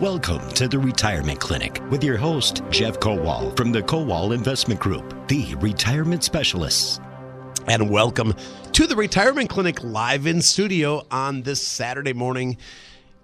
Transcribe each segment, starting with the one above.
Welcome to the Retirement Clinic with your host, Jeff Kowal from the Kowal Investment Group, the retirement specialists. And welcome to the Retirement Clinic live in studio on this Saturday morning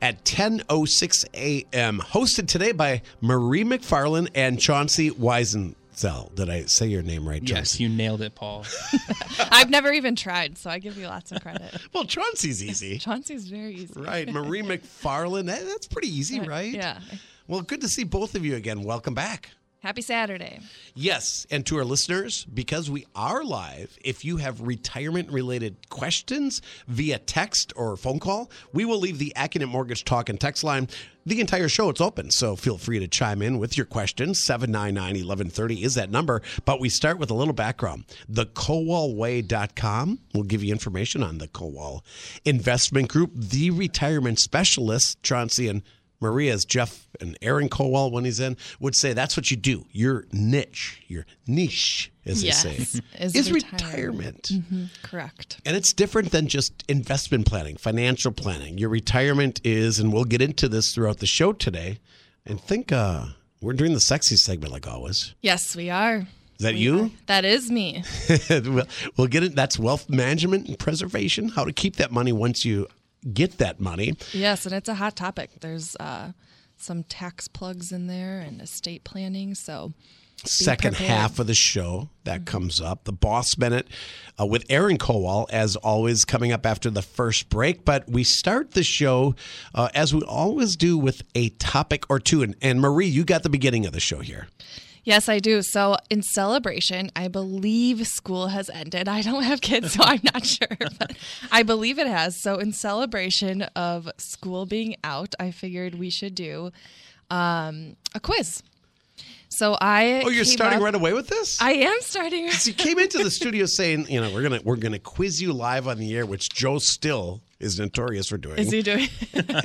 at 10:06 a.m. Hosted today by Marie McFarland and Chauncey Wiesen. Zell. Did I say your name right? Yes, you nailed it, Paul. I've never even tried, so I give you lots of credit. well, Chauncey's easy. Chauncey's very easy. Right. Marie McFarland. That, that's pretty easy, right? Yeah. Well, good to see both of you again. Welcome back. Happy Saturday. Yes, and to our listeners, because we are live, if you have retirement related questions via text or phone call, we will leave the Accident Mortgage Talk and text line. The entire show it's open, so feel free to chime in with your questions. 799-1130 is that number, but we start with a little background. The KowalWay.com will give you information on the Kowal Investment Group, the retirement specialists, Chauncey Maria's Jeff and Aaron Kowal when he's in would say that's what you do. Your niche, your niche, as yes, they say, is, is retirement. retirement. Mm-hmm. Correct. And it's different than just investment planning, financial planning. Your retirement is, and we'll get into this throughout the show today. And think uh, we're doing the sexy segment like always. Yes, we are. Is that We you? are. That is me. we'll, we'll get it. That's wealth management and preservation. How to keep that money once you get that money. yes, and it's a hot topic. There's uh, some tax plugs in there and estate planning. So second prepared. half of the show that comes up. The Boss Minute uh, with Aaron Kowal, as always, coming up after the first break. But we start the show, uh, as we always do, with a topic or two. And, and Marie, you got the beginning of the show here. Yes, I do. So, in celebration, I believe school has ended. I don't have kids, so I'm not sure, but I believe it has. So, in celebration of school being out, I figured we should do um, a quiz. So, I Oh, you're starting up- right away with this? I am starting. So you came into the studio saying, you know, we're gonna we're gonna quiz you live on the air, which Joe Still is notorious for doing. Is he doing?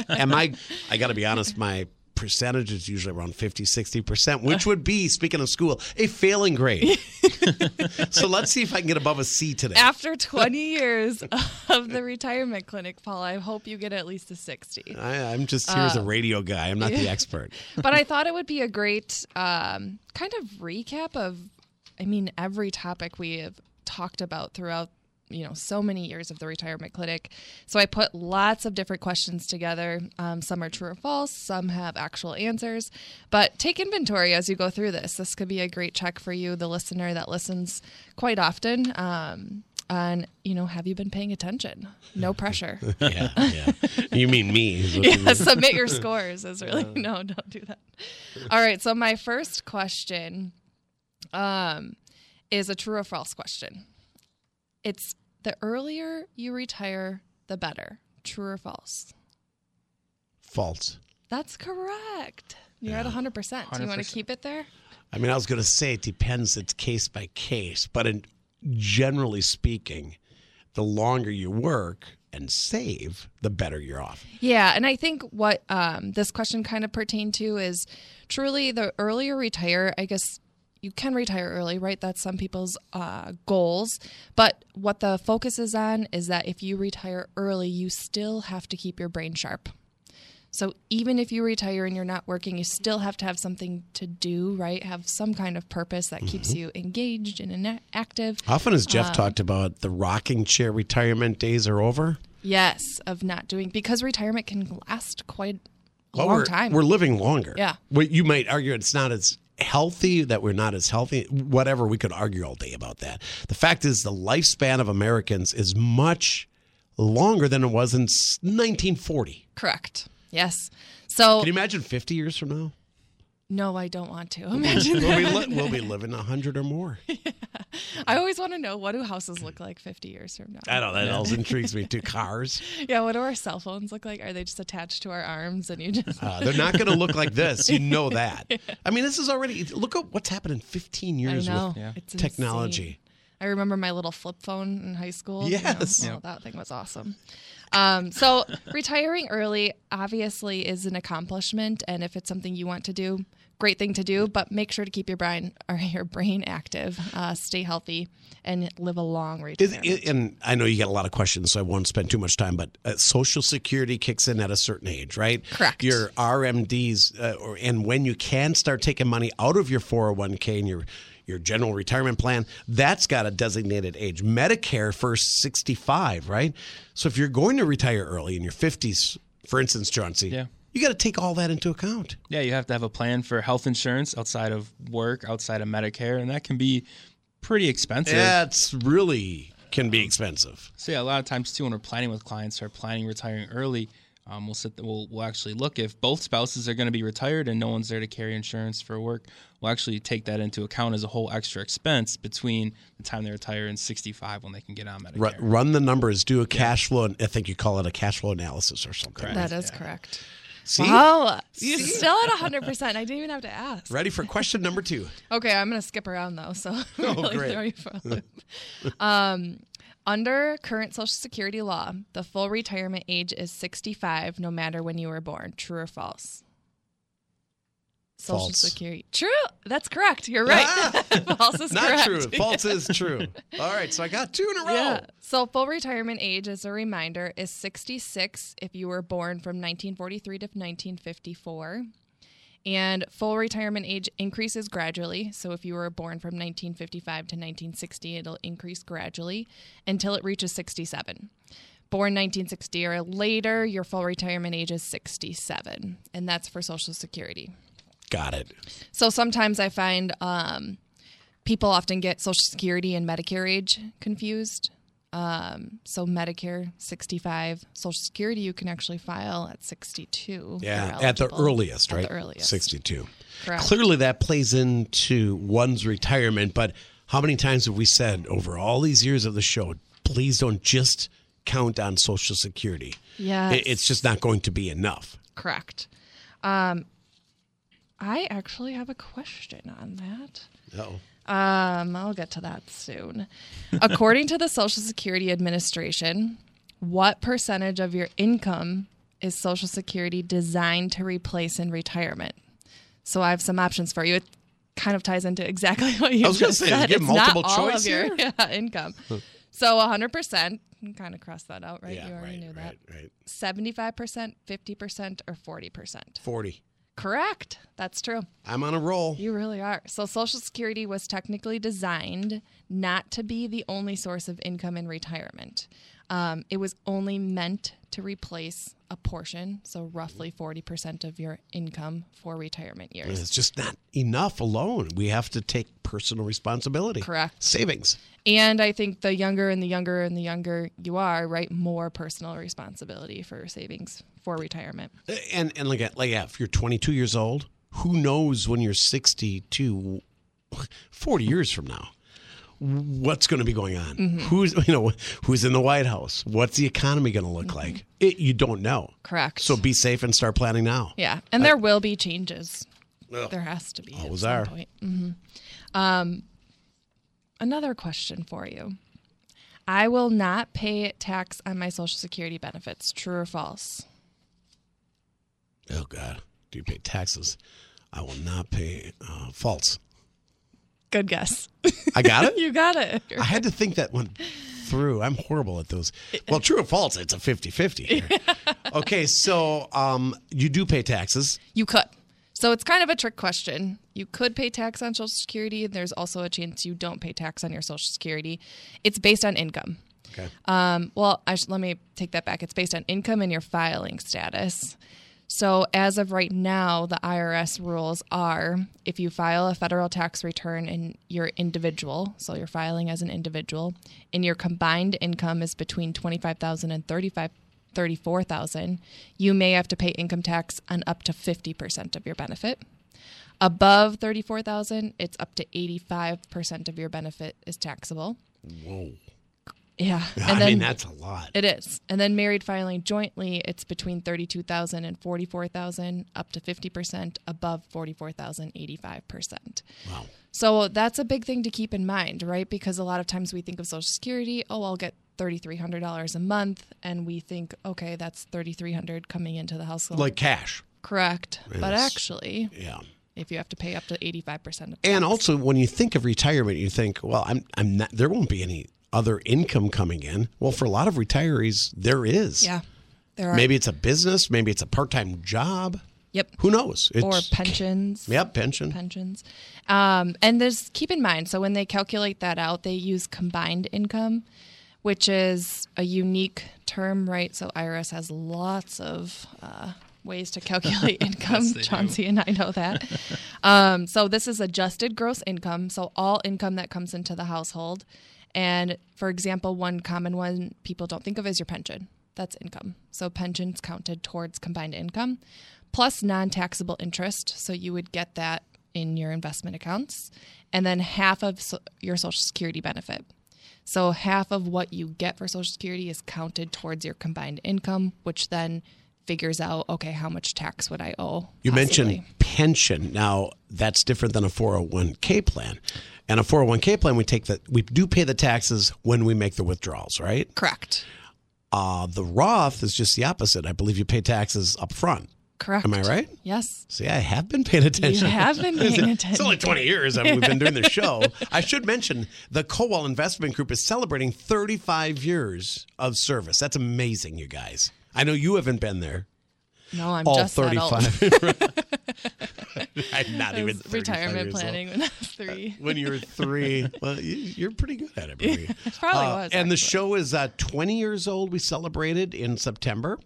and my I got to be honest, my percentage is usually around 50 60% which would be speaking of school a failing grade. So let's see if i can get above a c today. After 20 years of the retirement clinic, Paul, I hope you get at least a 60. I, i'm just here as a radio guy. I'm not the expert. But I thought it would be a great um, kind of recap of, I mean, every topic we have talked about throughout, you know, so many years of the retirement clinic. So I put lots of different questions together. Um, some are true or false, some have actual answers. But take inventory as you go through this. This could be a great check for you, the listener that listens quite often. Um, and you know, have you been paying attention? No pressure. yeah, yeah. you mean me yeah, submit your scores is really no, don't do that. All right, so my first question um is a true or false question. It's the earlier you retire, the better. True or false? false That's correct. You're at 100%. Do you want to keep it there? i mean i was going to say it depends it's case by case but in, generally speaking the longer you work and save the better you're off Yeah, and I think what um, this question kind of pertained to is truly the earlier you retire. I guess you can retire early, right? That's some people's uh, goals. But what the focus is on is that if you retire early, you still have to keep your brain sharp. So even if you retire and you're not working, you still have to have something to do, right? Have some kind of purpose that keeps you engaged and active. Often, as Um, Jeff talked about, the rocking chair retirement days are over. Yes, of not doing because retirement can last quite a Well, long time. We're living longer. Yeah. Well, you might argue it's not as healthy, that we're not as healthy. Whatever, we could argue all day about that. The fact is, the lifespan of Americans is much longer than it was in 1940. Correct. Yes. So Can you imagine 50 years from now? No, I don't want to imagine We'll that. be, li- we'll be living 100 or more. I always want to know what do houses look like 50 years from now. I know, that always intrigues me too. Cars. Yeah, what do our cell phones look like? Are they just attached to our arms and you just Uh, they're not going to look like this. You know that. I mean, this is already, look at what's happened in 15 I years know. with Yeah. It's technology. insane. I remember my little flip phone in high school. you know, Yes. well, that thing was awesome. Um, so retiring early obviously is an accomplishment, and if it's something you want to do, great thing to do. But make sure to keep your brain or your brain active, uh, stay healthy, and live a long retirement. it, and I know you get a lot of questions, so I won't spend too much time. But uh, Social Security kicks in at a certain age, right? Correct. Your RMDs, uh, or, and when you can start taking money out of your 401k and your your general retirement plan, that's got a designated age. Medicare first 65, right? So if you're going to retire early in your 50s, for instance, Chauncey, Yeah. you got to take all that into account. Yeah, you have to have a plan for health insurance outside of work, outside of Medicare, and that can be pretty expensive. That's really can be expensive. So yeah, a lot of times too, when we're planning with clients or planning retiring early, um, we'll sit. We'll we'll actually look if both spouses are going to be retired and no one's there to carry insurance for work. We'll actually take that into account as a whole extra expense between the time they retire and 65 when they can get on Medicare. Run, run the numbers, do a cash flow. I think you call it a cash flow analysis or something. that is correct. See? Wow, still at hundred percent. I didn't even have to ask. Ready for question number two? Okay, I'm gonna skip around though, so really great. throw you for a loop. um, under current Social Security law, the full retirement age is 65, no matter when you were born. True or false? Social False. Security. True. That's correct. You're right. Ah! false is Not correct. true. False is true. All right, so I got two in a row. Yeah. So full retirement age, as a reminder, is 66 if you were born from 1943 to 1954. And full retirement age increases gradually. So if you were born from 1955 to 1960, it'll increase gradually until it reaches 67. Born 1960 or later, your full retirement age is 67. And that's for Social Security. Got it. So sometimes I find um, people often get Social Security and Medicare age confused. Um, so Medicare 65, Social Security you can actually file at 62. Yeah, at the earliest, At right? the earliest. 62. Correct. Clearly, that plays into one's retirement. But how many times have we said over all these years of the show, please don't just count on Social Security? It- It's just not going to be enough. Correct. Um, I actually have a question on that. Oh. Um, I'll get to that soon. According to the Social Security Administration, what percentage of your income is Social Security designed to replace in retirement? So I have some options for you. It kind of ties into exactly what you I was just say, said. it's multiple not all of your here? yeah, income. So 100%, you kind of cross that out, right? Yeah, you already right, knew that. right, right. 75%, 50%, or 40%? 40. Correct. That's true. I'm on a roll. You really are. So, Social Security was technically designed not to be the only source of income in retirement. Um, it was only meant to replace a portion, so roughly 40% of your income for retirement years. It's just not enough alone. We have to take personal responsibility. Correct. Savings. And I think the younger and the younger and the younger you are, right, more personal responsibility for savings for retirement. And and like like yeah, if you're 22 years old, who knows when you're 62, 40 years from now, what's going to be going on? Mm-hmm. Who's you know who's in the White House? What's the economy going to look like? It, you don't know. Mm-hmm. Correct. So be safe and start planning now. Yeah, and there will be changes. Well, there has to be. always are. Point. hmm Um, another question for you. I will not pay tax on my Social Security benefits. True or false? Oh God, do you pay taxes? I will not pay. Uh, false. Good guess. I got it. you got it. I had to think that one through. I'm horrible at those. Well, true or false, it's a 50 50 okay, so um, you do pay taxes. You could. So it's kind of a trick question. You could pay tax on Social Security. and There's also a chance you don't pay tax on your Social Security. It's based on income. Okay. Um, well, I sh- let me take that back. It's based on income and your filing status. So, as of right now, the IRS rules are if you file a federal tax return and you're individual, so you're filing as an individual, and your combined income is between 25,000 and 35 34,000, you may have to pay income tax on up to 50% of your benefit. Above 34,000, it's up to 85% of your benefit is taxable. Whoa. Yeah. I And then mean, that's a lot. it is. And then married filing jointly, it's between 32,000 and 44,000, up to 50%, above 44,000, 85%. wow. So that's a big thing to keep in mind, right? Because a lot of times we think of Social Security, oh, I'll get $3,300 a month. And we think, okay, that's 3300 coming into the household. Like cash. Correct. But actually, Yeah. if you have to pay up to 85% of And also, when you think of retirement, you think, well, I'm, I'm not. There won't be any other income coming in. Well, for a lot of retirees, there is. yeah, there are. Maybe it's a business. Maybe it's a part-time job. Yep. Who knows? Or pensions. Yep, pension. pensions. Um, and there's keep in mind, so when they calculate that out, they use combined income, which is a unique term, right? So IRS has lots of uh, ways to calculate income. Yes, they do. Chauncey and I know that. um, so this is adjusted gross income, so all income that comes into the household. And for example, one common one people don't think of is your pension. That's income. So pensions counted towards combined income, plus non-taxable interest. So you would get that in your investment accounts, and then half of so- your Social Security benefit. So half of what you get for Social Security is counted towards your combined income, which then figures out okay, how much tax would I owe? You possibly. mentioned pension. Now that's different than a 401k plan. And a 401k plan, we take the we do pay the taxes when we make the withdrawals, right? correct. Uh, the Roth is just the opposite. I believe you pay taxes up front. Correct. Am I right? Yes. See, I have been paying attention. You have been paying attention. It's only 20 years that we've been doing the show. I should mention the Kowal Investment Group is celebrating 35 years of service. That's amazing, you guys. I know you haven't been there. No, I'm All just that old. 35. I'm not even 35 retirement years old. planning when I was three. When you were three, well, you, you're pretty good at it. Marie. Probably Uh, was. And the show is uh, 20 years old. We celebrated in September.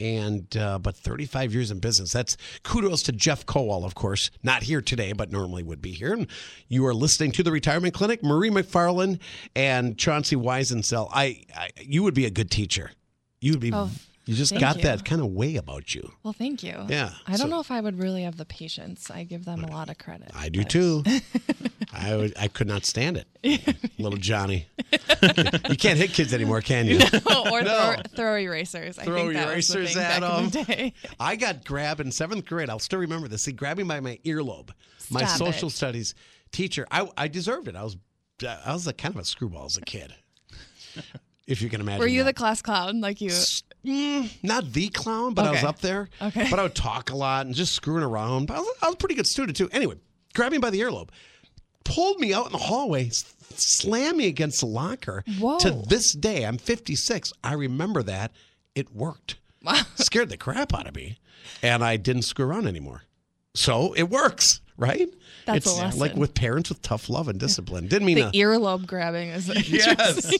And uh, but 35 years in business. That's kudos to Jeff Kowal, of course. Not here today, but normally would be here. And you are listening to the Retirement Clinic. Marie McFarland and Chauncey Weisensell. I, I you would be a good teacher. You would be. Oh, you just thank got you. that kind of way about you. Well, thank you. Yeah, I don't so- know if I would really have the patience. I give them a lot of credit. I do but- too. I would, I could not stand it, little Johnny. you can't hit kids anymore, can you? or No. throw, throw erasers. I Throw that the erasers thing at the them. day. I got grabbed in seventh grade. I'll still remember this. He grabbed me by my earlobe. my social it. studies teacher. I, I deserved it. I was I was a kind of a screwball as a kid, if you can imagine. Were you the class clown? Like you? Mm, not the clown, but I was up there. Okay. But I would talk a lot and just screwing around. But I was, I was a pretty good student too. Anyway, grabbed me by the earlobe, pulled me out in the hallway, slammed me against the locker. Whoa. To this day, I'm 56. I remember that. It worked. Wow. Scared the crap out of me. And I didn't screw around anymore. So it works, right? That's a it's lesson. like with parents with tough love and discipline. Didn't mean The to. earlobe grabbing is Yes.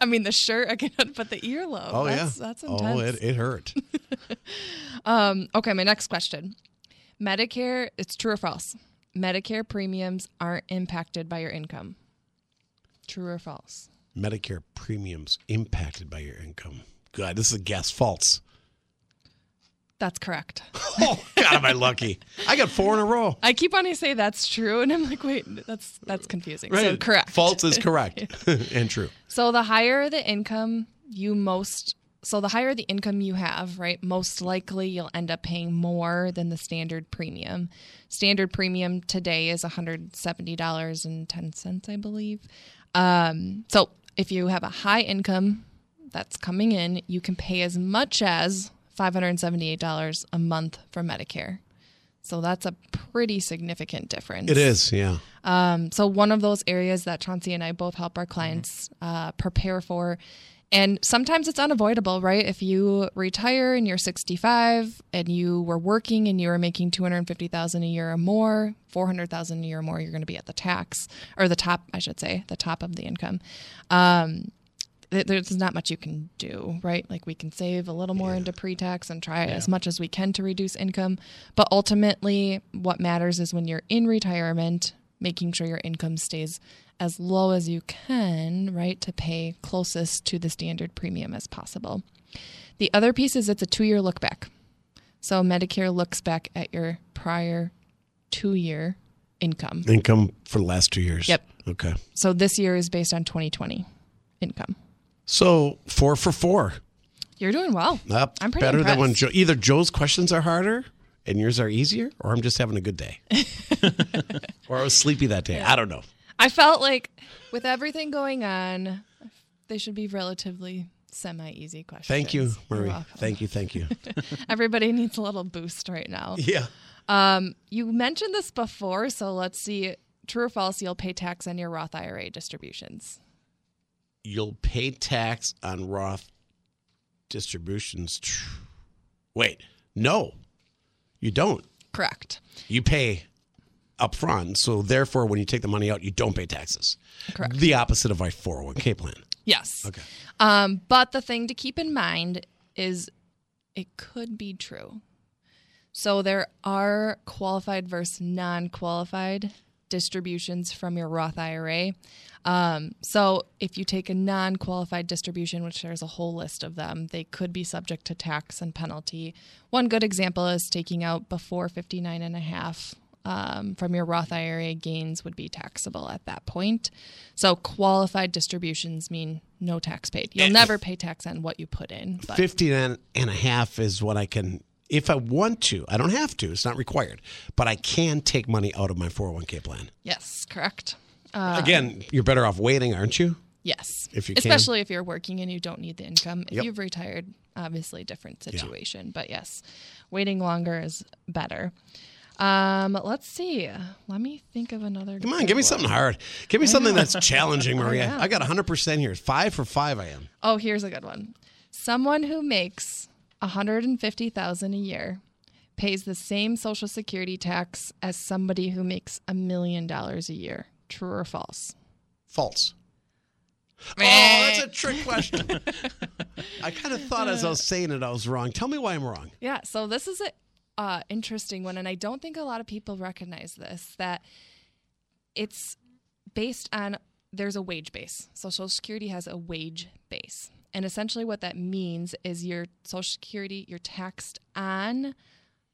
I mean, the shirt I can, but the earlobe. Oh that's, yeah. that's oh, intense. it, it hurt. Um, okay, my next question. Medicare, it's true or false? Medicare premiums aren't impacted by your income. True or false? Medicare premiums impacted by your income. Good. This is a guess. False. That's correct. Oh, God, am I lucky? I got four in a row. I keep wanting to say that's true, and I'm like, wait, that's that's confusing. So correct. False is correct and true. So the higher the income you most so the higher the income you have, right? Most likely you'll end up paying more than the standard premium. Standard premium today is $170.10, I believe. Um, so if you have a high income that's coming in, you can pay as much as $578 a month for Medicare. So that's a pretty significant difference. It is, yeah. So one of those areas that Chauncey and I both help our clients uh, prepare for. And sometimes it's unavoidable, right? If you retire and you're 65 and you were working and you were making 250,000 a year or more, 400,000 a year or more, you're going to be at the tax or the top, I should say, the top of the income. Um, there's not much you can do, right? Like we can save a little more into pre-tax and try as much as we can to reduce income, but ultimately what matters is when you're in retirement, making sure your income stays as low as you can, right, to pay closest to the standard premium as possible. The other piece is it's a 2-year look back. So Medicare looks back at your prior 2-year income. Income for the last two years. Yep. Okay. So this year is based on 2020. income. So four for four. You're doing well. Up I'm pretty better than when. Joe, either Joe's questions are harder and yours are easier, or I'm just having a good day, or I was sleepy that day. I don't know. I felt like with everything going on, they should be relatively semi easy questions. Thank you, Marie. Thank you, thank you. Everybody needs a little boost right now. yeah. Um, you mentioned this before, so let's see. True or false? You'll pay tax on your Roth IRA distributions. You'll pay tax on Roth distributions. Wait, no, you don't. Correct. You pay up front, so therefore, when you take the money out, you don't pay taxes. Correct. The opposite of my 401k plan. Yes. Okay. Um, but the thing to keep in mind is it could be true. So there are qualified versus non qualified distributions from your Roth IRA. Um, so if you take a non qualified distribution, which there's a whole list of them, they could be subject to tax and penalty. One good example is taking out before 59 and a half um, from your Roth IRA gains would be taxable at that point. So qualified distributions mean no tax paid. You'll never pay tax on what you put in. But 50 and and a half is what I can, if I want to. I don't have to, it's not required, but I can take money out of my 401k plan. yes, correct. Again, you're better off waiting, aren't you? Yes. If you can. Especially if you're working and you don't need the income. If Yep. you've retired, obviously different situation. yeah. But yes, waiting longer is better. Um, let's see. Let me think of another. Come on, give me one. something hard. Give me something that's challenging, Maria. yeah. I got 100% here. Five for five, I am. Oh, here's a good one. Someone who makes 150,000 a year pays the same social security tax as somebody who makes a million dollars a year. True or false? False. Oh, that's a trick question. I kind of thought as I was saying it, I was wrong. Tell me why I'm wrong. Yeah, so this is a uh, interesting one, and I don't think a lot of people recognize this. That it's based on there's a wage base. So Social Security has a wage base, and essentially what that means is your Social Security you're taxed on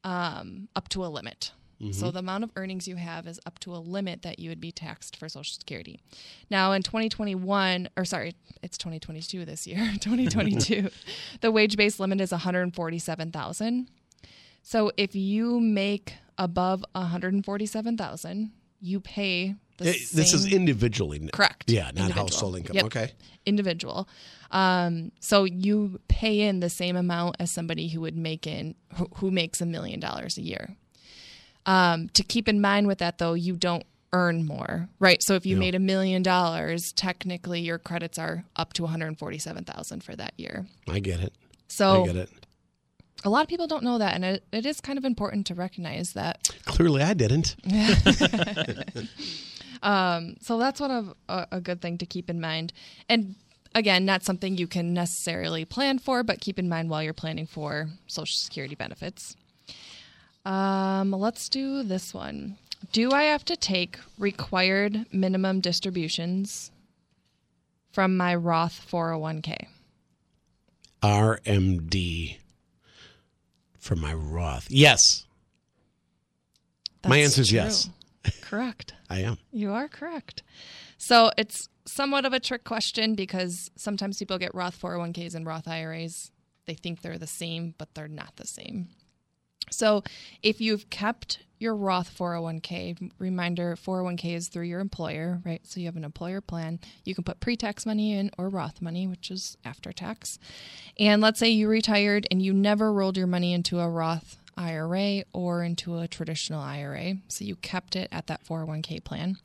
um, up to a limit. So the amount of earnings you have is up to a limit that you would be taxed for Social Security. Now in 2021, or sorry, it's 2022 this year, 2022, the wage base limit is 147,000. So if you make above 147,000, you pay It- this is individually. correct. Yeah, not Individual. household income. Yep. Okay. Individual. Um, so you pay in the same amount as somebody who would make in who, who makes a million dollars a year. Um, to keep in mind with that though, you don't earn more, right? So if you made a million dollars, technically your credits are up to 147,000 for that year. I get it. So I get it. a lot of people don't know that, and it, it is kind of important to recognize that. Clearly, I didn't. So that's one of a, a good thing to keep in mind. And again, not something you can necessarily plan for, but keep in mind while you're planning for Social Security benefits. Um, let's do this one. Do I have to take required minimum distributions from my Roth 401k? RMD for my Roth. Yes, My answer is true. yes. Correct. I am. You are correct. So it's somewhat of a trick question because sometimes people get Roth 401ks and Roth IRAs. They think they're the same, but they're not the same. So if you've kept your Roth 401k, reminder 401k is through your employer, right? So you have an employer plan. You can put pre tax money in or Roth money, which is after tax. And let's say you retired and you never rolled your money into a Roth IRA or into a traditional IRA. So you kept it at that 401k plan.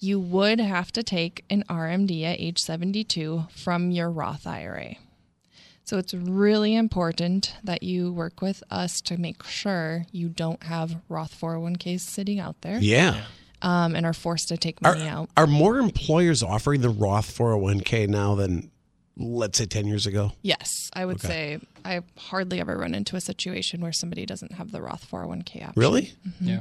You would have to take an RMD at age 72 from your Roth IRA. So it's really important that you work with us to make sure you don't have Roth 401ks sitting out there Yeah. um, and are forced to take Are, money out. are more employers offering the Roth 401k now than, let's say, 10 years ago? Yes, I would say I hardly ever run into a situation where somebody doesn't have the Roth 401k option. Really? Yeah.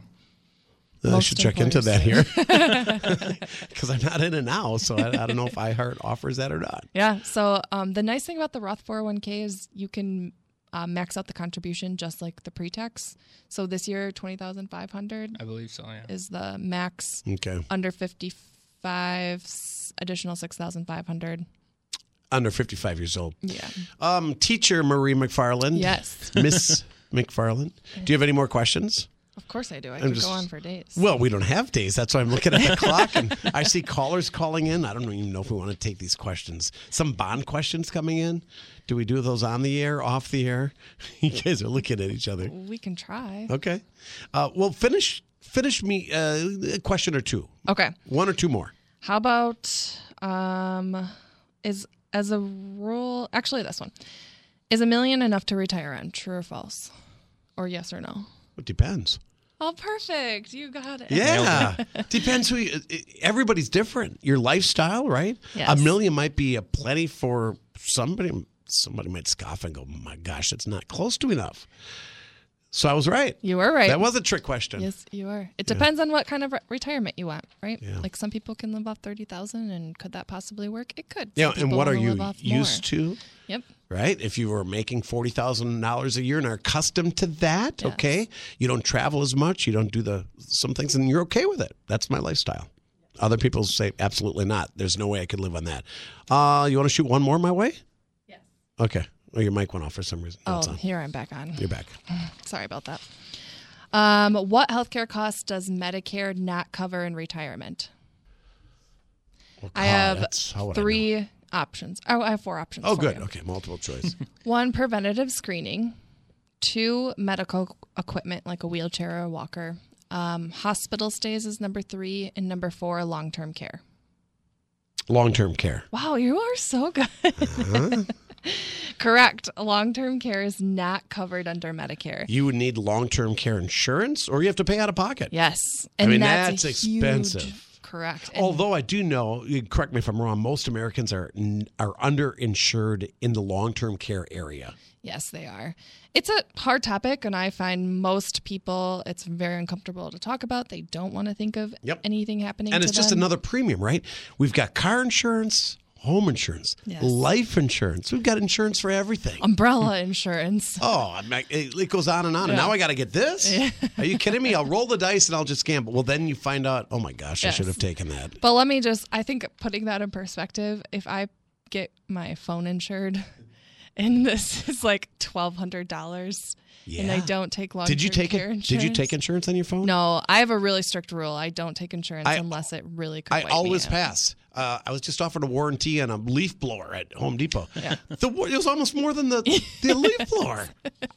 I should check into that here because I'm not in it now, so I, I don't know if iHeart offers that or not. Yeah. So um, the nice thing about the Roth 401k is you can uh, max out the contribution just like the pre-tax. So this year, 20,500 I believe so. Yeah. is the max. Okay. Under 55, additional 6,500. Under 55 years old. Yeah. Um, teacher Marie McFarland. Yes. Miss McFarland. Do you have any more questions? Of course I do. I'm could just- go on for days. Well, we don't have days. That's why I'm looking at the clock and I see callers calling in. I don't even know if we want to take these questions. Some bond questions coming in. Do we do those on the air, off the air? You guys are looking at each other. we can try. Okay. Uh, well, finish finish me uh, a question or two. Okay. One or two more. How about um is as a rule actually this one. Is a million enough to retire on? True or false? Or yes or no? It depends. Oh, perfect. You got it. Yeah. Depends who you, everybody's different. Your lifestyle, right? Yes. A million might be a plenty for somebody. Somebody might scoff and go, my gosh, it's not close to enough. So I was right. You were right. That was a trick question. Yes, you are. It depends on what kind of re- retirement you want, right? Yeah. Like some people can live off thirty thousand, and could that possibly work? It could. Yeah, Some and what are you off more. used to? Yep. Right? If you were making forty thousand dollars a year and are accustomed to that, Yes. okay. You don't travel as much, you don't do the some things, and you're okay with it. That's my lifestyle. Other people say absolutely not. There's no way I could live on that. Uh, you want to shoot one more my way? Yes. Okay. Oh, your mic went off for some reason. Oh, here I'm back on. You're back. Sorry about that. Um, what healthcare costs does Medicare not cover in retirement? Well, I have would I three options. Oh, I have four options. Oh, good. you. Okay, multiple choice. One, preventative screening. Two, medical equipment like a wheelchair or a walker. Um, hospital stays is number three, and number four, long term care. Long term care. Wow, you are so good. Uh-huh. Correct. Long term care is not covered under Medicare. You would need long term care insurance, or you have to pay out of pocket. Yes, I and mean, that's, that's a huge- expensive. Correct. And Although I do know, you correct me if I'm wrong, most Americans are are underinsured in the long term care area. Yes, they are. It's a hard topic, and I find most people it's very uncomfortable to talk about. They don't want to think of Yep. anything happening. And it's just another premium, right? We've got car insurance, home insurance, Yes. life insurance. We've got insurance for everything. umbrella insurance. Oh, I'm it goes on and on. And now I got to get this? Are you kidding me? I'll roll the dice and I'll just gamble. Well, then you find out, oh my gosh, I should have taken that. But let me just, I think putting that in perspective, if I get my phone insured and this is like $1,200 and I don't take long Did you take care it? insurance. Did you take insurance on your phone? No, I have a really strict rule. I don't take insurance I- unless it really could I always pass. Uh, I was just offered a warranty on a leaf blower at Home Depot. The, it was almost more than the, the leaf blower.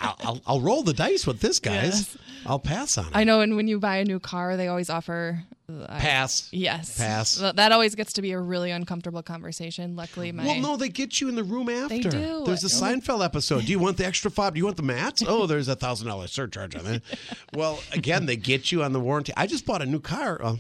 I'll, I'll, I'll roll the dice with this, guys. Yes. I'll pass on it. I know, and when you buy a new car, they always offer. I- pass. Yes. Pass. That always gets to be a really uncomfortable conversation. Luckily, my Well, no, they get you in the room after. They do. There's a Seinfeld episode. Do you want the extra fob? Do you want the mats? Oh, there's a thousand dollar surcharge on it. Well, again, they get you on the warranty. I just bought a new car. Uh,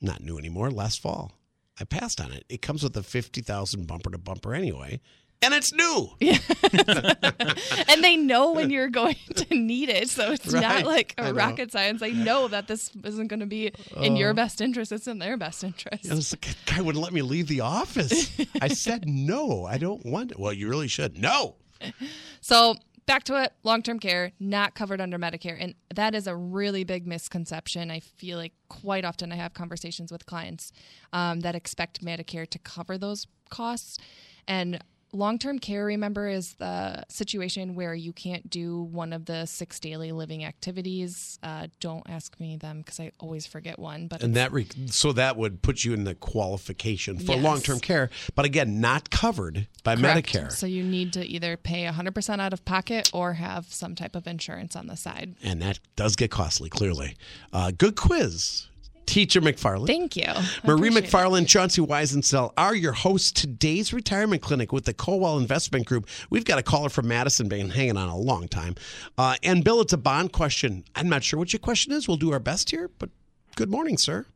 not new anymore. Last fall, I passed on it. It comes with a fifty thousand bumper to bumper anyway, and it's new. Yeah. and they know when you're going to need it, so it's Right. not like a rocket science. They know that this isn't going to be in your oh. best interest; it's in their best interest. It's like, guy wouldn't let me leave the office. I said no. I don't want it. Well, you really should. No. So back to it long term care, not covered under Medicare. And that is a really big misconception. I feel like quite often I have conversations with clients um, that expect Medicare to cover those costs. And long term care, remember, is the situation where you can't do one of the six daily living activities. Uh, don't ask me them because I always forget one. But And that re- so that would put you in the qualification for Yes. long term care, but again, not covered by Correct. Medicare. So you need to either pay 100% out of pocket or have some type of insurance on the side. and that does get costly. Clearly, uh, good quiz, Teacher McFarland. Thank you. I Marie appreciate it. McFarland, Chauncey Weisensell are your hosts today's retirement clinic with the Kowal Investment Group. We've got a caller from Madison been hanging on a long time. Uh, and Bill, it's a bond question. I'm not sure what your question is. We'll do our best here, but good morning, sir.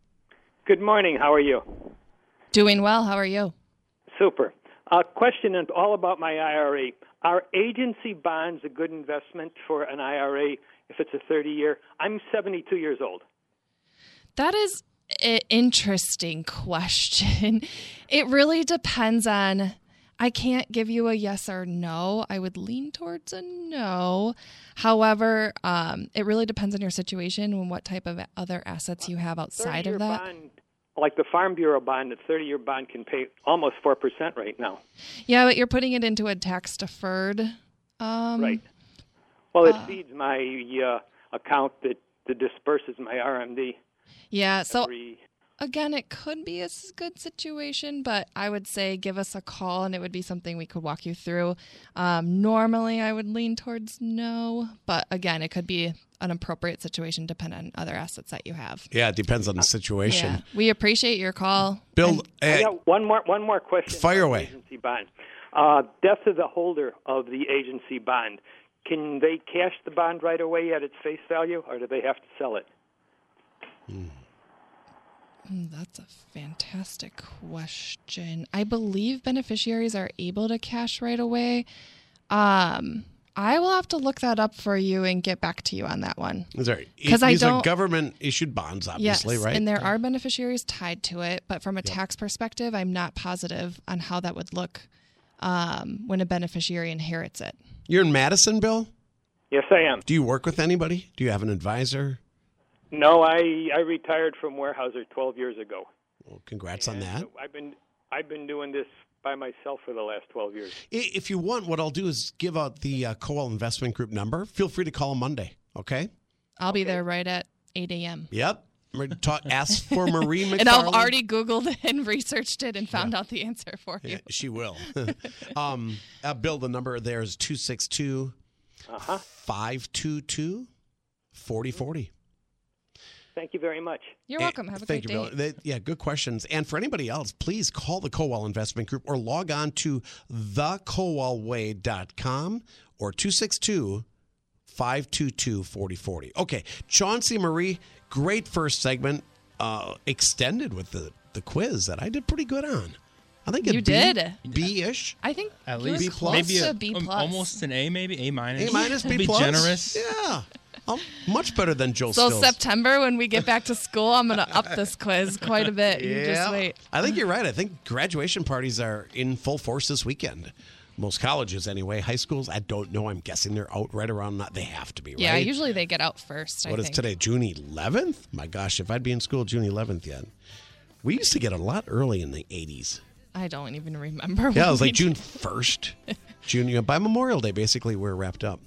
Good morning. How are you? Doing well. How are you? Super. A question and all about my IRA. Are agency bonds a good investment for an IRA if it's a 30 year? I'm 72 years old. That is an interesting question. It really depends on. I can't give you a yes or no. I would lean towards a no. However, um, it really depends on your situation and what type of other assets you have outside of that. bond like the Farm Bureau bond, the 30 year bond can pay almost 4% right now. Yeah, but you're putting it into a tax deferred. Um, Right. Well, it feeds my uh, account that, that disperses my RMD. Yeah. So Every, again, it could be a good situation, but I would say give us a call and it would be something we could walk you through. Um, normally, I would lean towards no, but again, it could be an appropriate situation depending on other assets that you have. Yeah, it depends on the situation. Yeah, we appreciate your call. Bill, I eh, got one more one more question. Fire away. Agency bond. Uh, death of the holder of the agency bond. Can they cash the bond right away at its face value, or do they have to sell it? Mm, That's a fantastic question. I believe beneficiaries are able to cash right away. Um, I will have to look that up for you and get back to you on that one. is there, 'Cause I these are don't- government issued bonds, obviously, yes, right? and there are beneficiaries tied to it, but from a tax perspective, I'm not positive on how that would look um, when a beneficiary inherits it. You're in Madison, Bill? Yes, I am. Do you work with anybody? Do you have an advisor? No, I I retired from Weyerhaeuser 12 years ago. Well, congrats on that. I've been I've been doing this by myself for the last 12 years. If you want, what I'll do is give out the uh, Kowal Investment Group number. Feel free to call them Monday, okay? I'll be there right at 8 a.m. Yep. Talk, ask for Marie McFarland. And I've already Googled and researched it and found out the answer for you. Yeah, she will. um, uh, Bill, the number there is 262 Uh-huh. 522 4040. Thank you very much. You're welcome. Have a Thank great you, day. Bill. They- yeah, good questions. And for anybody else, please call the Kowal Investment Group or log on to thekowalway.com or 262 522 4040. Okay, Chauncey Marie, great first segment. Uh, extended with the, the quiz that I did pretty good on. I think a You B- did. B-ish. I think At least B plus? maybe close a, to um, plus. almost an A, maybe A minus. A minus, B plus. Be generous. Yeah. Um, much better than Joe So Stills. September, when we get back to school, I'm gonna up this quiz quite a bit. You just wait. I think you're right. I think graduation parties are in full force this weekend. Most colleges, anyway. High schools, I don't know. I'm guessing they're out right around. Not they have to be. Yeah, usually they get out first. What I is think. today? June 11th. My gosh, if I'd be in school June 11th yet. We used to get a lot early in the 80s. I don't even remember. Yeah, it was like June 1st. June, you know, by Memorial Day, basically, we're wrapped up.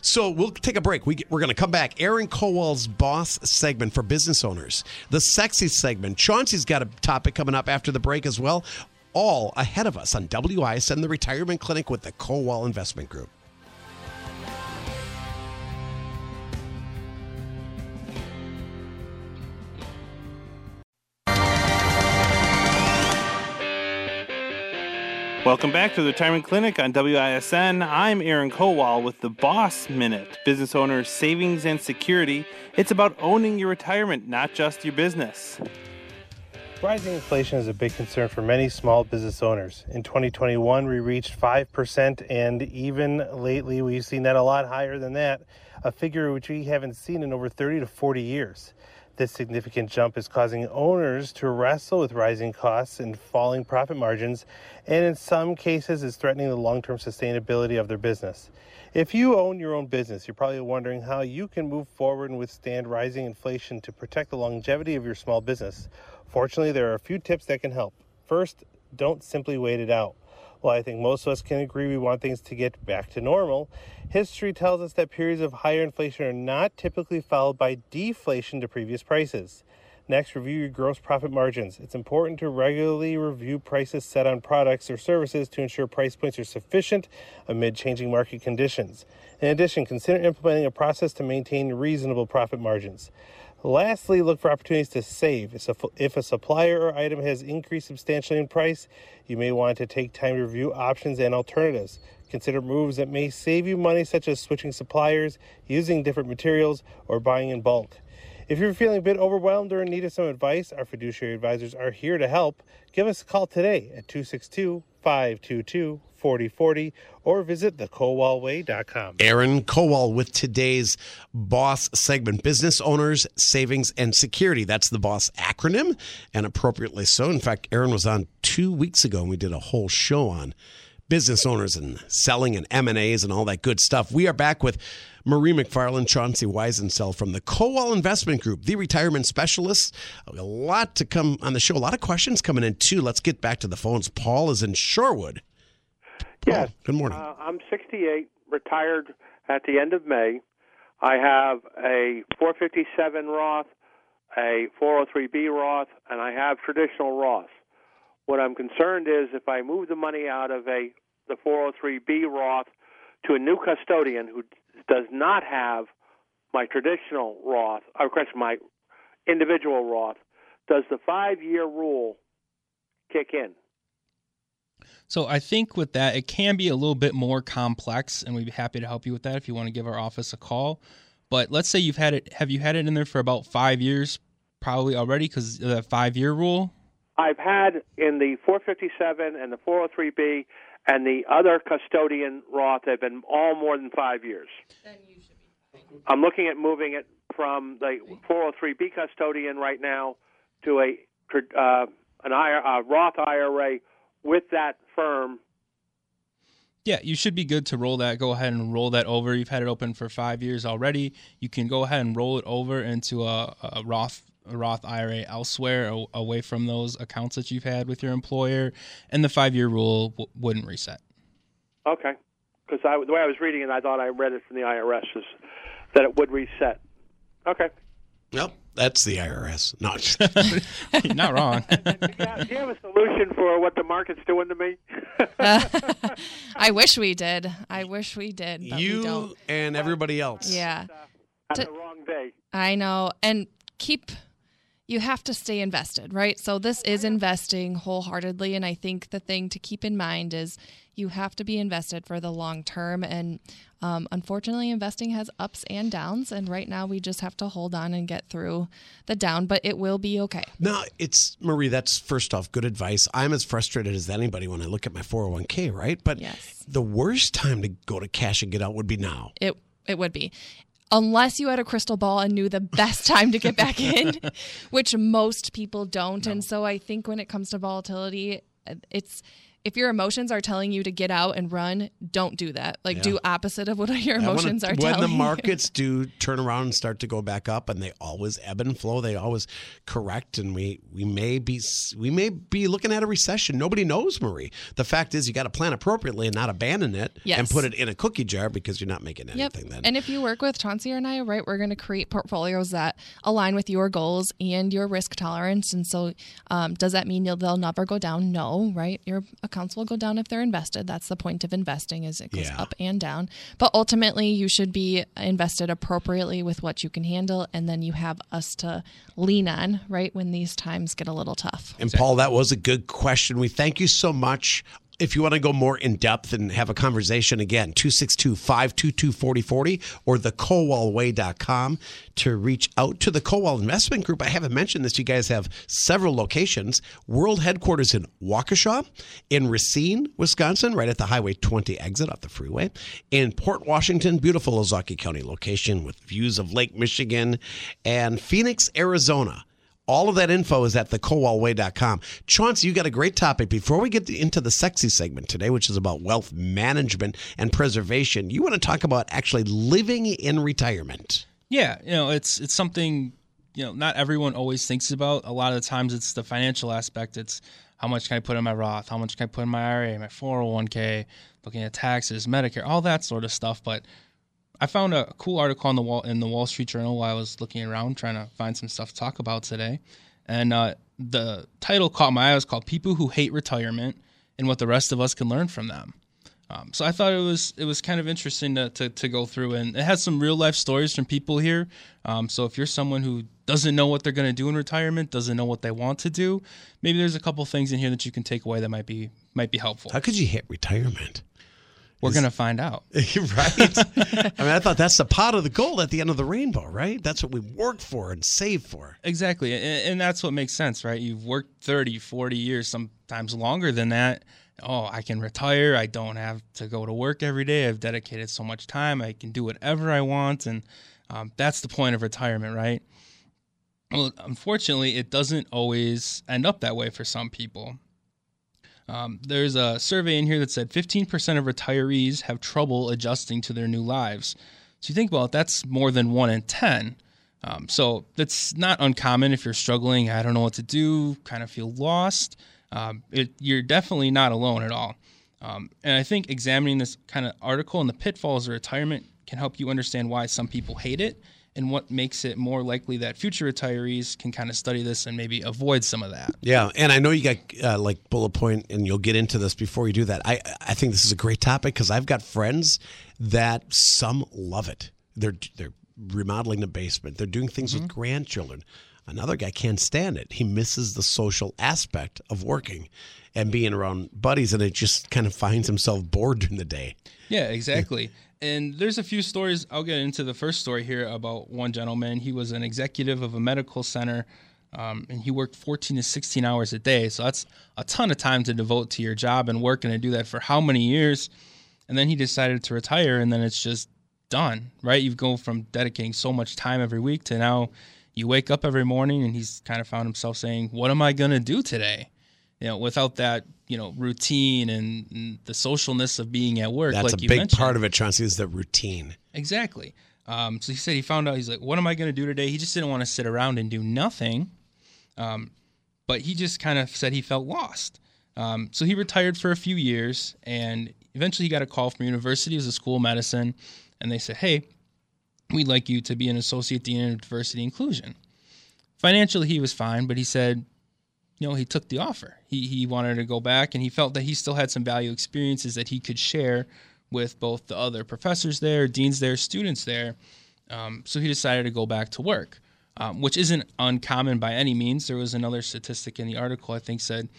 So we'll take a break. We, we're going to come back. Aaron Kowal's boss segment for business owners, the sexy segment. Chauncey's got a topic coming up after the break as well. All ahead of us on WISN, the retirement clinic with the Kowal Investment Group. Welcome back to the Retirement Clinic on WISN. I'm Aaron Kowal with the Boss Minute, business owner's savings and security. It's about owning your retirement, not just your business. Rising inflation is a big concern for many small business owners. In 2021, we reached 5%, and even lately, we've seen that a lot higher than that, a figure which we haven't seen in over 30 to 40 years. This significant jump is causing owners to wrestle with rising costs and falling profit margins, and in some cases, is threatening the long term sustainability of their business. If you own your own business, you're probably wondering how you can move forward and withstand rising inflation to protect the longevity of your small business. Fortunately, there are a few tips that can help. First, don't simply wait it out. While I think most of us can agree we want things to get back to normal, history tells us that periods of higher inflation are not typically followed by deflation to previous prices. Next, review your gross profit margins. It's important to regularly review prices set on products or services to ensure price points are sufficient amid changing market conditions. In addition, consider implementing a process to maintain reasonable profit margins. Lastly, look for opportunities to save. If a supplier or item has increased substantially in price, you may want to take time to review options and alternatives. Consider moves that may save you money, such as switching suppliers, using different materials, or buying in bulk. If you're feeling a bit overwhelmed or in need of some advice, our fiduciary advisors are here to help. Give us a call today at 262 522 4040 or visit thekowalway.com. Aaron Kowal with today's boss segment business owners, savings, and security. That's the boss acronym, and appropriately so. In fact, Aaron was on two weeks ago and we did a whole show on business owners and selling and M&As and all that good stuff. We are back with Marie McFarland, Chauncey Weisensell from the Kowal Investment Group, the retirement specialists. A lot to come on the show. A lot of questions coming in too. Let's get back to the phones. Paul is in Shorewood. Yes. Good morning. Uh, I'm 68, retired at the end of May. I have a 457 Roth, a 403B Roth, and I have traditional Roth. What I'm concerned is if I move the money out of a the 403B Roth to a new custodian who does not have my traditional Roth, or question my individual Roth, does the five year rule kick in? So I think with that, it can be a little bit more complex, and we'd be happy to help you with that if you want to give our office a call. But let's say you've had it, have you had it in there for about five years, probably already, because of that five year rule? I've had in the 457 and the 403B and the other custodian Roth have been all more than five years. I'm looking at moving it from the 403B custodian right now to a uh, an IRA, a Roth IRA with that firm. Yeah, you should be good to roll that. Go ahead and roll that over. You've had it open for five years already. You can go ahead and roll it over into a, a Roth a Roth IRA elsewhere, a- away from those accounts that you've had with your employer, and the five year rule w- wouldn't reset. Okay, because the way I was reading it, I thought I read it from the IRS is that it would reset. Okay. Nope, that's the IRS. Not Not wrong. Yeah, do you have a solution for what the market's doing to me? I wish we did. I wish we did, but we you don't. and everybody else. Yeah, On To- the wrong day. I know. And keep you have to stay invested, right? So this is investing wholeheartedly and I think the thing to keep in mind is you have to be invested for the long term and um, unfortunately investing has ups and downs and right now we just have to hold on and get through the down but it will be okay No, it's Marie. That's first off good advice. I'm as frustrated as anybody when I look at my 401k, right? But Yes. the worst time to go to cash and get out would be now. it it would be unless you had a crystal ball and knew the best time to get back in which most people don't. And so i think when it comes to volatility it's if your emotions are telling you to get out and run don't do that like do opposite of what your I wanna- emotions are when telling When the markets do turn around and start to go back up, and they always ebb and flow, they always correct, and we we may be we may be looking at a recession. Nobody knows, Marie. The fact is, you got to plan appropriately and not abandon it and put it in a cookie jar because you're not making Yep. anything. Then And if you work with Chauncey and I, right, we're going to create portfolios that align with your goals and your risk tolerance. And so, um, does that mean you'll, they'll never go down? No, right? Accounts will go down if they're invested. That's the point of investing is it goes Yeah. up and down. But ultimately, you should be invested appropriately with what you can handle, and then you have us to lean on, right, when these times get a little tough. And Paul, that was a good question. We thank you so much. If you want to go more in depth and have a conversation again, 262 522 4040 or thekowalway.com to reach out to the Kowal Investment Group. I haven't mentioned this. You guys have several locations. World headquarters in Waukesha, in Racine, Wisconsin, right at the Highway 20 exit off the freeway, in Port Washington, beautiful Ozaukee County location with views of Lake Michigan, and Phoenix, Arizona. All of that info is at thekowalway.com. Chauncey, you got a great topic. Before we get into the sexy segment today, which is about wealth management and preservation, you want to talk about actually living in retirement. Yeah, you know, it's it's something you know not everyone always thinks about. A lot of the times, it's the financial aspect. It's how much can I put in my Roth? How much can I put in my IRA, my 401k? Looking at taxes, Medicare, all that sort of stuff. But I found a cool article on the wall in the Wall Street Journal while I was looking around trying to find some stuff to talk about today, and uh, the title caught my eye. It was called "People Who Hate Retirement and What the Rest of Us Can Learn from Them." Um, so I thought it was it was kind of interesting to, to, to go through, and it has some real life stories from people here. Um, so if you're someone who doesn't know what they're going to do in retirement, doesn't know what they want to do, maybe there's a couple things in here that you can take away that might be might be helpful. How could you hit retirement? We're going to find out. right? I mean, I thought that's the pot of the gold at the end of the rainbow, right? That's what we work for and save for. Exactly. And, and that's what makes sense, right? You've worked 30, 40 years, sometimes longer than that. Oh, I can retire. I don't have to go to work every day. I've dedicated so much time. I can do whatever I want. And um, that's the point of retirement, right? Well, unfortunately, it doesn't always end up that way for some people. Um, there's a survey in here that said 15% of retirees have trouble adjusting to their new lives. So you think about it, that's more than one in 10. Um, so that's not uncommon if you're struggling. I don't know what to do, kind of feel lost. Um, it, you're definitely not alone at all. Um, and I think examining this kind of article and the pitfalls of retirement can help you understand why some people hate it and what makes it more likely that future retirees can kind of study this and maybe avoid some of that. Yeah, and I know you got uh, like bullet point, and you'll get into this before you do that. I I think this is a great topic because I've got friends that some love it. They're they're remodeling the basement. They're doing things with grandchildren. Another guy can't stand it. He misses the social aspect of working and being around buddies, and it just kind of finds himself bored during the day. Yeah, exactly. And there's a few stories. I'll get into the first story here about one gentleman. He was an executive of a medical center, um, and he worked 14 to 16 hours a day. So that's a ton of time to devote to your job and work, and to do that for how many years? And then he decided to retire, and then it's just done, right? You go from dedicating so much time every week to now you wake up every morning, and he's kind of found himself saying, What am I to do today? You know, without that, you know, routine and, and the socialness of being at work. That's like a big mentioned. part of it, Chauncey, is the routine. Exactly. Um, so he said he found out he's like, what am I going to do today? He just didn't want to sit around and do nothing. Um, but he just kind of said he felt lost. Um, so he retired for a few years, and eventually he got a call from university. It was a school of medicine, and they said, "Hey, we'd like you to be an associate dean of diversity inclusion." Financially, he was fine, but he said, you know, he took the offer. He he wanted to go back, and he felt that he still had some value experiences that he could share with both the other professors there, deans there, students there. Um, so he decided to go back to work, um, which isn't uncommon by any means. There was another statistic in the article I think said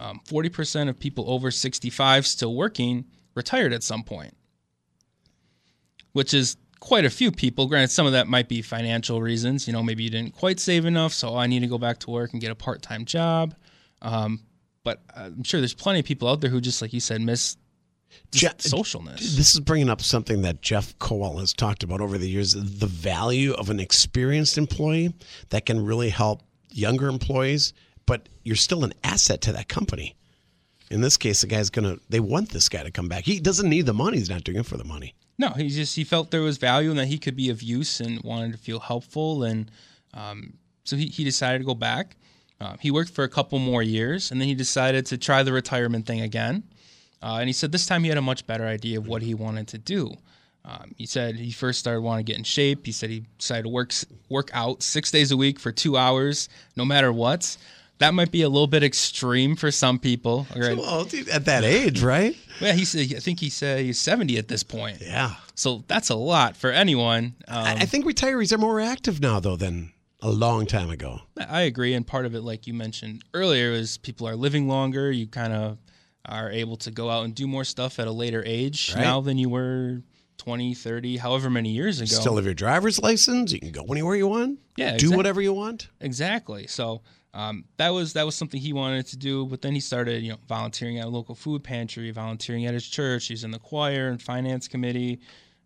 um, 40% of people over 65 still working retired at some point, which is quite a few people. Granted, some of that might be financial reasons. You know, maybe you didn't quite save enough, so I need to go back to work and get a part time job. Um, but I'm sure there's plenty of people out there who just, like you said, miss socialness. This is bringing up something that Jeff Kowal has talked about over the years the value of an experienced employee that can really help younger employees, but you're still an asset to that company. In this case, the guy's going to, they want this guy to come back. He doesn't need the money, he's not doing it for the money. No, he just he felt there was value and that he could be of use and wanted to feel helpful, and um, so he, he decided to go back. Uh, he worked for a couple more years, and then he decided to try the retirement thing again. Uh, and he said this time he had a much better idea of what he wanted to do. Um, he said he first started wanting to get in shape. He said he decided to work work out six days a week for two hours, no matter what. That might be a little bit extreme for some people. Right? Well, at that age, right? Yeah, he said. I think he said he's seventy at this point. Yeah. So that's a lot for anyone. Um, I, I think retirees are more active now, though, than a long time ago. I agree, and part of it, like you mentioned earlier, is people are living longer. You kind of are able to go out and do more stuff at a later age Right. now than you were 20, 30, however many years ago. Still have your driver's license. You can go anywhere you want. Yeah, Do whatever you want. Exactly. So um, that was that was something he wanted to do. But then he started, you know, volunteering at a local food pantry, volunteering at his church. He's in the choir and finance committee.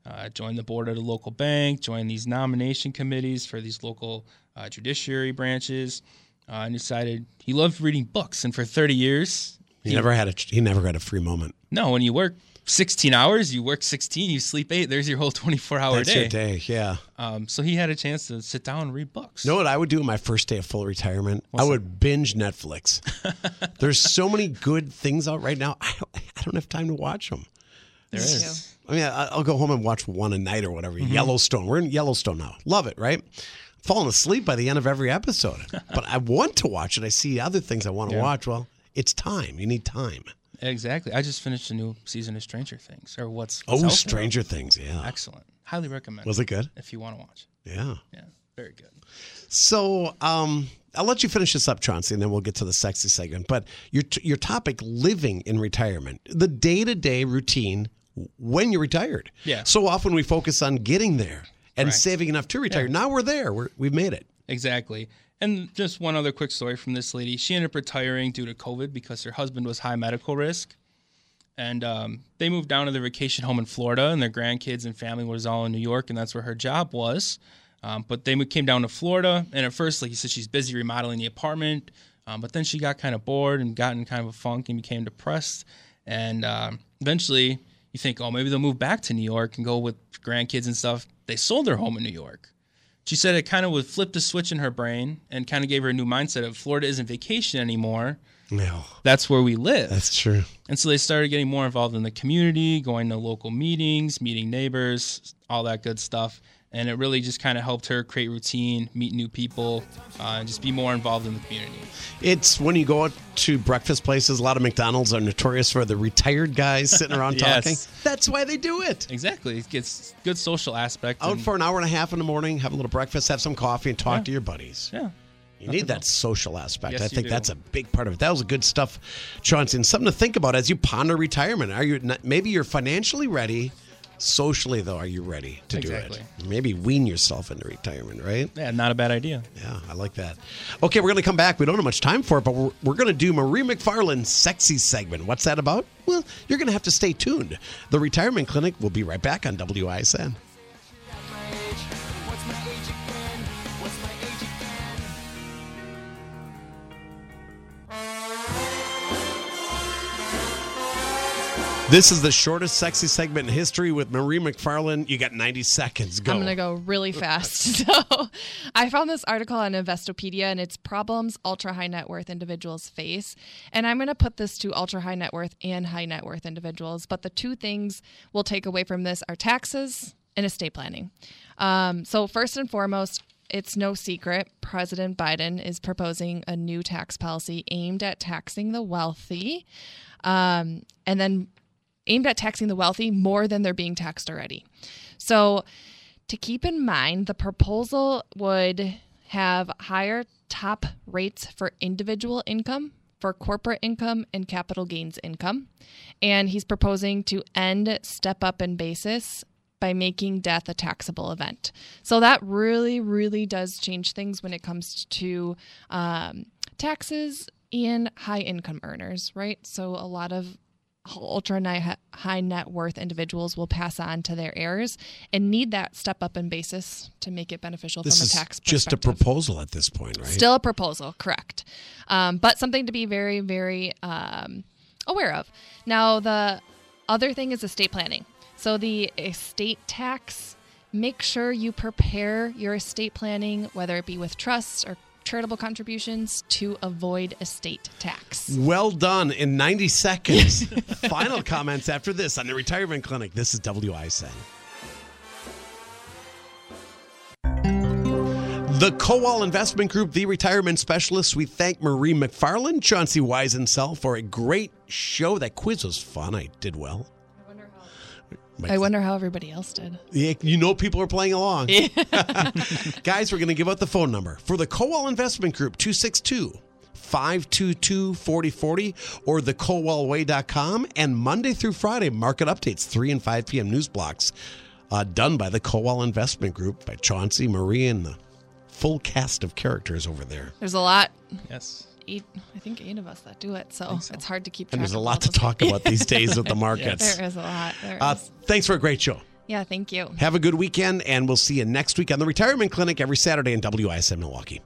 Uh, joined the board at a local bank. Joined these nomination committees for these local uh, judiciary branches. Uh, and decided he loved reading books. And for 30 years, He never had a he never had a free moment. no, when you work 16 hours, you work 16, you sleep eight. There's your whole 24 hour That's day. your day. Yeah. Um, so he had a chance to sit down and read books. You know what I would do on my first day of full retirement? I would binge Netflix. There's so many good things out right now. I don't, I don't have time to watch them. there is. I mean, I- I'll go home and watch one a night or whatever. Mm-hmm. Yellowstone. We're in Yellowstone now. Love it, right? Falling asleep by the end of every episode. but I want to watch it. I see other things I want to Yeah. watch. Well, it's time. You need time. Exactly. I just finished a new season of Stranger Things, or what's, what's Oh. Stranger Things. Yeah. Excellent. Highly recommend. Was it good? If you want to watch. Yeah. Yeah, very good. So um, I'll let you finish this up, Chauncey, and then we'll get to the sexy segment. But your your topic, living in retirement, the day to day routine when you're retired. Yeah. So often we focus on getting there and Right. saving enough to retire. Now we're there. We're, we've made it. Exactly. And just one other quick story from this lady. She ended up retiring due to COVID because her husband was high medical risk. And um, they moved down to their vacation home in Florida, and their grandkids and family was all in New York, and that's where her job was. Um, but they came down to Florida, and at first, like you said, she's busy remodeling the apartment. Um, but then she got kind of bored and got in kind of a funk and became depressed. And um, eventually, you think, oh, maybe they'll move back to New York and go with grandkids and stuff. They sold their home in New York. She said it kind of would flip the switch in her brain and kind of gave her a new mindset of Florida isn't vacation anymore. No, That's where we live. that's true. And so they started getting more involved in the community, going to local meetings, meeting neighbors, all that good stuff. And it really just kind of helped her create routine, meet new people, uh, and just be more involved in the community. It's when you go out to breakfast places, a lot of McDonald's are notorious for the retired guys sitting around Yes. talking. That's why they do it. Exactly. It gets good social aspect. Out and- for an hour and a half in the morning, have a little breakfast, have some coffee, and talk Yeah. to your buddies. yeah. You need that social aspect. Yes, I think that's a big part of it. That was good stuff, Chauncey, and something to think about as you ponder retirement. Are you not, maybe you're financially ready? Socially, though, are you ready to Exactly. do it? Maybe wean yourself into retirement, right? Yeah, not a bad idea. Yeah, I like that. Okay, we're going to come back. We don't have much time for it, but we're, we're going to do Marie McFarland's sexy segment. What's that about? Well, you're going to have to stay tuned. The Retirement Clinic will be right back on WISN. This is the shortest sexy segment in history with Marie McFarland. You got 90 seconds. Go. I'm going to go really fast. So, I found this article on Investopedia and it's problems ultra high net worth individuals face. And I'm going to put this to ultra high net worth and high net worth individuals. But the two things we'll take away from this are taxes and estate planning. Um, so, first and foremost, it's no secret President Biden is proposing a new tax policy aimed at taxing the wealthy. Um, and then aimed at taxing the wealthy more than they're being taxed already. So, to keep in mind, the proposal would have higher top rates for individual income, for corporate income, and capital gains income. And he's proposing to end step up in basis by making death a taxable event. So that really, really does change things when it comes to um, taxes and high income earners, right? So a lot of ultra high net worth individuals will pass on to their heirs and need that step up in basis to make it beneficial this from a is tax just a proposal at this point, right? Still a proposal, correct. Um, but something to be very, very um, aware of. Now, the other thing is estate planning. So, the estate tax, make sure you prepare your estate planning, whether it be with trusts or charitable contributions, to avoid estate tax. Well done in 90 seconds. Final comments after this on the Retirement Clinic. This is WISN. The Kowal Investment Group, the retirement specialist. We thank Marie McFarland, Chauncey Weisensell for a great show. That quiz was fun. I did well. I wonder how everybody else did. Yeah, you know people are playing along. Guys, we're going to give out the phone number for the Kowal Investment Group 262 522 4040 or thekowalway.com. And Monday through Friday, market updates, 3 and 5 p.m. news blocks uh, done by the Kowal Investment Group by Chauncey, Marie, and the full cast of characters over there. There's a lot. Yes. Eight, I think eight of us that do it, so, it's hard to keep track. And there's a lot to talk about these days with the markets. There is a lot. There Uh, is. thanks for a great show. Yeah, thank you. Have a good weekend, and we'll see you next week on the Retirement Clinic every Saturday in WISN Milwaukee.